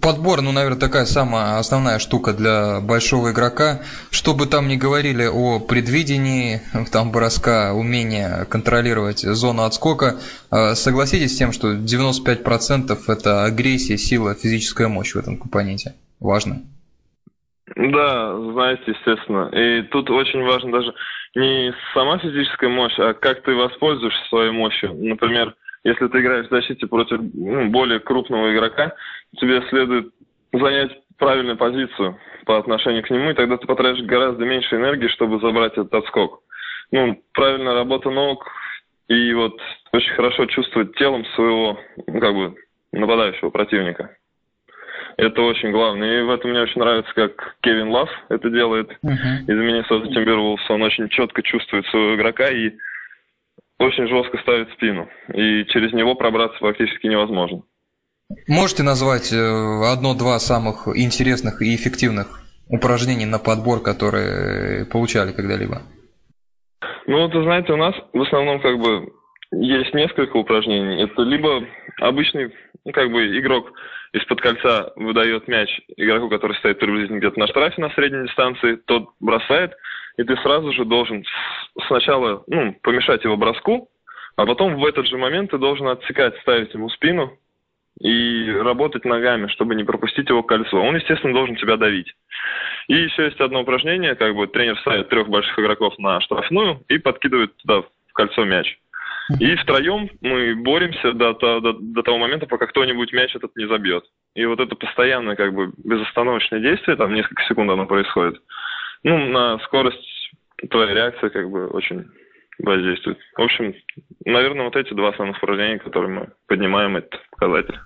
Подбор, ну, наверное, такая самая основная штука для большого игрока. Что бы там ни говорили о предвидении там броска, умении контролировать зону отскока, э, согласитесь с тем, что 95% это агрессия, сила, физическая мощь в этом компоненте. Важно. Да, знаете, естественно. И тут очень важно даже не сама физическая мощь, а как ты воспользуешься своей мощью. Например, если ты играешь в защите против ну, более крупного игрока, тебе следует занять правильную позицию по отношению к нему, и тогда ты потратишь гораздо меньше энергии, чтобы забрать этот отскок. Ну, правильная работа ног и вот очень хорошо чувствовать телом своего, ну, как бы, нападающего противника. Это очень главное. И в этом мне очень нравится, как Кевин Лав это делает uh-huh. из Миннесота Тимбервулфс. Он очень четко чувствует своего игрока и очень жестко ставит спину. И через него пробраться практически невозможно. Можете назвать э, одно-два самых интересных и эффективных упражнений на подбор, которые получали когда-либо? Ну, вот, знаете, у нас в основном как бы есть несколько упражнений. Это либо обычный, ну, как бы игрок из-под кольца выдает мяч игроку, который стоит приблизительно где-то на штрафе на средней дистанции, тот бросает, и ты сразу же должен сначала ну, помешать его броску, а потом в этот же момент ты должен отсекать, ставить ему спину и работать ногами, чтобы не пропустить его кольцо. Он, естественно, должен тебя давить. И еще есть одно упражнение, как бы тренер ставит трех больших игроков на штрафную и подкидывает туда в кольцо мяч. И втроем мы боремся до, до, до того момента, пока кто-нибудь мяч этот не забьет. И вот это постоянное как бы безостановочное действие, там несколько секунд оно происходит. Ну, на скорость твоя реакция как бы очень воздействует. В общем, наверное, вот эти два основных упражнения, которые мы поднимаем, это показатель.